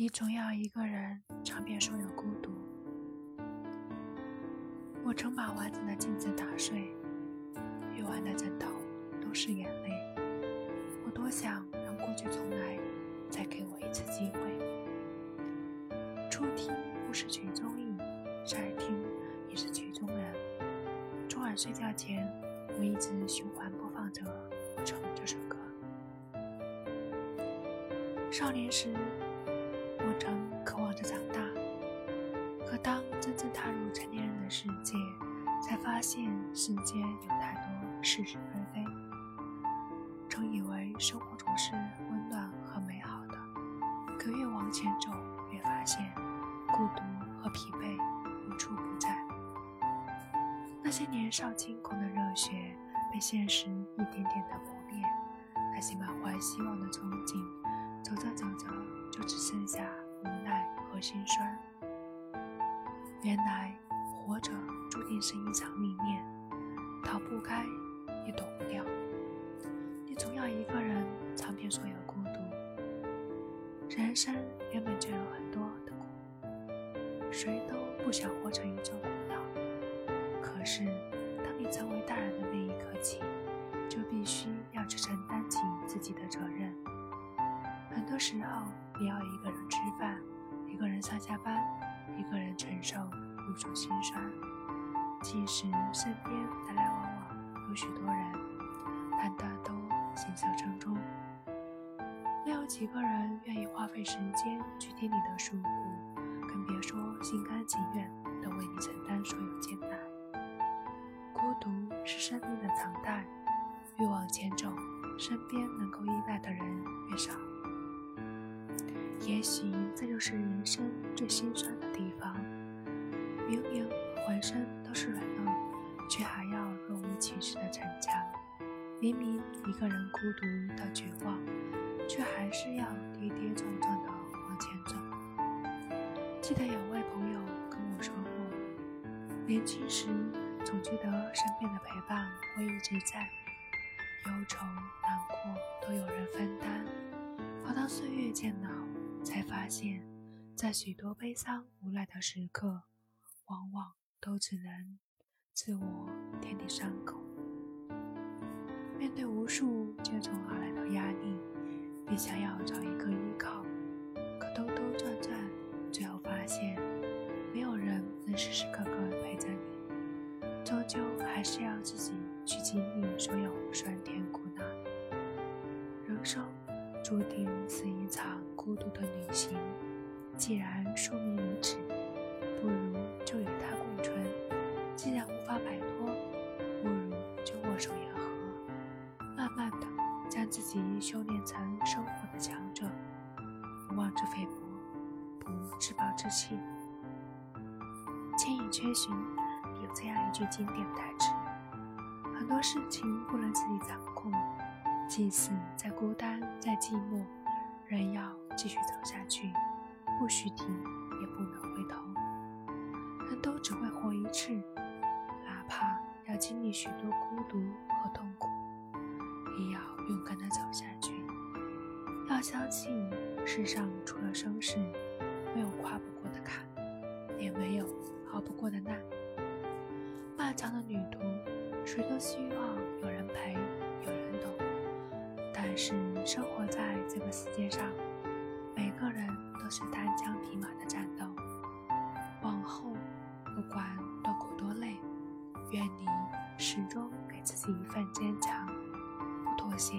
你总要一个人尝遍所有孤独。我曾把完整的镜子打碎，夜晚的枕头都是眼泪。我多想让过去重来，再给我一次机会。初听不是曲中意，再听也是曲中人。昨晚睡觉前，我一直循环播放着《成》这首歌。少年时。渴望着长大，可当真正踏入成年人的世界，才发现世间有太多是是非非。曾以为生活总是温暖和美好的，可越往前走，越发现孤独和疲惫无处不在。那些年少轻狂的热血，被现实一点点的磨灭；那些满怀希望的憧憬，走着走着。就只剩下无奈和心酸。原来活着注定是一场历练，逃不开，也躲不掉。你总要一个人尝遍所有孤独。人生原本就有很多的苦，谁都不想活成一座孤岛。可是，当你成为大人的那一刻起，就必须要去承担起自己的责任。很多时候，你要一个人吃饭，一个人上下班，一个人承受无数心酸。即使身边来来往往有许多人，但大都行色匆匆。没有几个人愿意花费时间去听你的诉苦，更别说心甘情愿地为你承担所有艰难。孤独是生命的常态，越往前走，身边能够依赖的人越少。也许这就是人生最心酸的地方。明明浑身都是软弱，却还要若无其事的逞强；明明一个人孤独到绝望，却还是要跌跌撞撞的往前走。记得有位朋友跟我说过，年轻时总觉得身边的陪伴会一直在，忧愁难过都有人分担，好当岁月渐老。才发现，在许多悲伤无奈的时刻，往往都只能自我填填伤口。面对无数接踵而来的压力，你想要找一个依靠，可兜兜转转，最后发现，没有人能时时刻刻陪着你，终究还是要自己去经历所有酸甜苦辣。人生。注定是一场孤独的旅行。既然宿命如此，不如就与它共存；既然无法摆脱，不如就握手言和，慢慢的将自己修炼成生活的强者。不妄自菲薄，不自暴自弃。《千与千寻》有这样一句经典台词：很多事情不能自己掌控。即使再孤单、再寂寞，仍要继续走下去，不许停，也不能回头。人都只会活一次，哪怕要经历许多孤独和痛苦，也要勇敢地走下去。要相信，世上除了生死，没有跨不过的坎，也没有熬不过的难。漫长的旅途，谁都希望有人陪。有人懂但是生活在这个世界上，每个人都是单枪匹马的战斗。往后，不管多苦多累，愿你始终给自己一份坚强，不妥协，